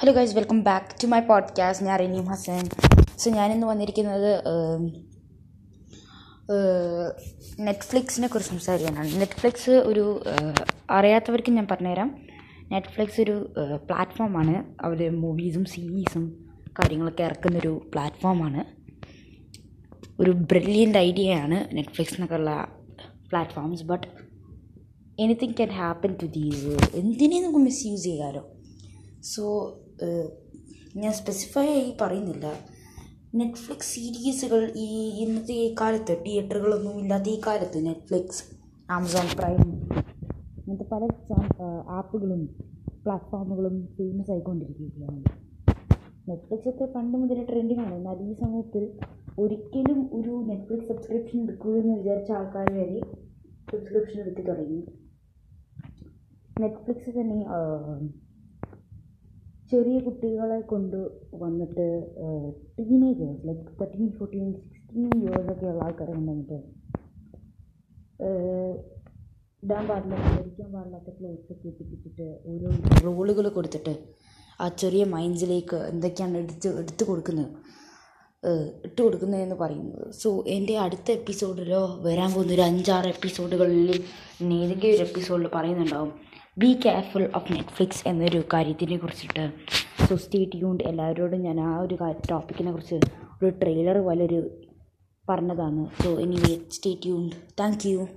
Hello guys welcome back to my podcast ഞാൻ Raneem Hasan. So ഞാനിന്ന് വന്നിരിക്കുന്നത് നെറ്റ്ഫ്ലിക്സിനെ കുറിച്ച് സംസാരിക്കാനാണ്. നെറ്റ്ഫ്ലിക്സ് ഒരു അറിയാത്തവർക്ക് ഞാൻ പറഞ്ഞുതരാം. നെറ്റ്ഫ്ലിക്സ് ഒരു പ്ലാറ്റ്ഫോമാണ്. അവർ മൂവീസും സീരീസും കാര്യങ്ങളൊക്കെ ഇറക്കുന്നൊരു പ്ലാറ്റ്ഫോമാണ്. ഒരു ബ്രില്യന്റ് ഐഡിയയാണ് നെറ്റ്ഫ്ലിക്സ് എന്നൊക്കെ ഉള്ള platforms. But anything can happen to these എന്തിനേയും നമുക്ക് മിസ്യൂസ് ചെയ്യാമല്ലോ സോ ഞാൻ സ്പെസിഫൈ ആയി പറയുന്നില്ല. നെറ്റ്ഫ്ലിക്സ് സീരീസുകൾ ഈ ഇന്നത്തെ ഈ കാലത്ത് തിയേറ്ററുകളൊന്നും ഇല്ലാത്ത ഈ കാലത്ത് നെറ്റ്ഫ്ലിക്സ് ആമസോൺ പ്രൈം ഇങ്ങനത്തെ പല ആപ്പുകളും പ്ലാറ്റ്ഫോമുകളും ഫേമസ് ആയിക്കൊണ്ടിരിക്കുകയാണ്. നെറ്റ്ഫ്ലിക്സ് ഒക്കെ പണ്ട് മുതലേ ട്രെൻഡിങ്ങാണ് എന്നാൽ ഈ സമയത്ത് ഒരിക്കലും ഒരു നെറ്റ്ഫ്ലിക്സ് സബ്സ്ക്രിപ്ഷൻ എടുക്കുകയെന്ന് വിചാരിച്ച ആൾക്കാർ വരെ സബ്സ്ക്രിപ്ഷൻ എടുത്ത് തുടങ്ങി. നെറ്റ്ഫ്ലിക്സ് തന്നെ ചെറിയ കുട്ടികളെ കൊണ്ട് വന്നിട്ട് teenagers like thirteen fourteen sixteen ഇയേഴ്സൊക്കെ ഉള്ള ആൾക്കാരെ കൊണ്ട് വന്നിട്ട് ഇടാൻ പാടില്ല ധരിക്കാൻ പാടില്ലാത്ത ക്ലോത്ത്സ് ഒക്കെ ഇട്ടിപ്പിച്ചിട്ട് ഓരോ റോളുകൾ കൊടുത്തിട്ട് ആ ചെറിയ മൈൻഡ്സിലേക്ക് എന്തൊക്കെയാണ് എടുത്ത് എടുത്തു കൊടുക്കുന്നത് ഇട്ട് കൊടുക്കുന്നതെന്ന് പറയുന്നത്. സോ എന്റെ അടുത്ത എപ്പിസോഡിലോ വരാൻ പോകുന്ന ഒരു അഞ്ചാറ് എപ്പിസോഡുകളിൽ ഏതെങ്കിലും ഒരു എപ്പിസോഡിൽ പറയുന്നുണ്ടാവും. ബി കെയർഫുൾ ഓഫ് നെറ്റ്ഫ്ലിക്സ് എന്നൊരു കാര്യത്തിനെ കുറിച്ചിട്ട് സോ എല്ലാവരോടും ഞാൻ ആ ഒരു ടോപ്പിക്കിനെ കുറിച്ച് ഒരു ട്രെയിലർ പോലെ ഒരു പറഞ്ഞതാണ്. So anyway stay tuned thank you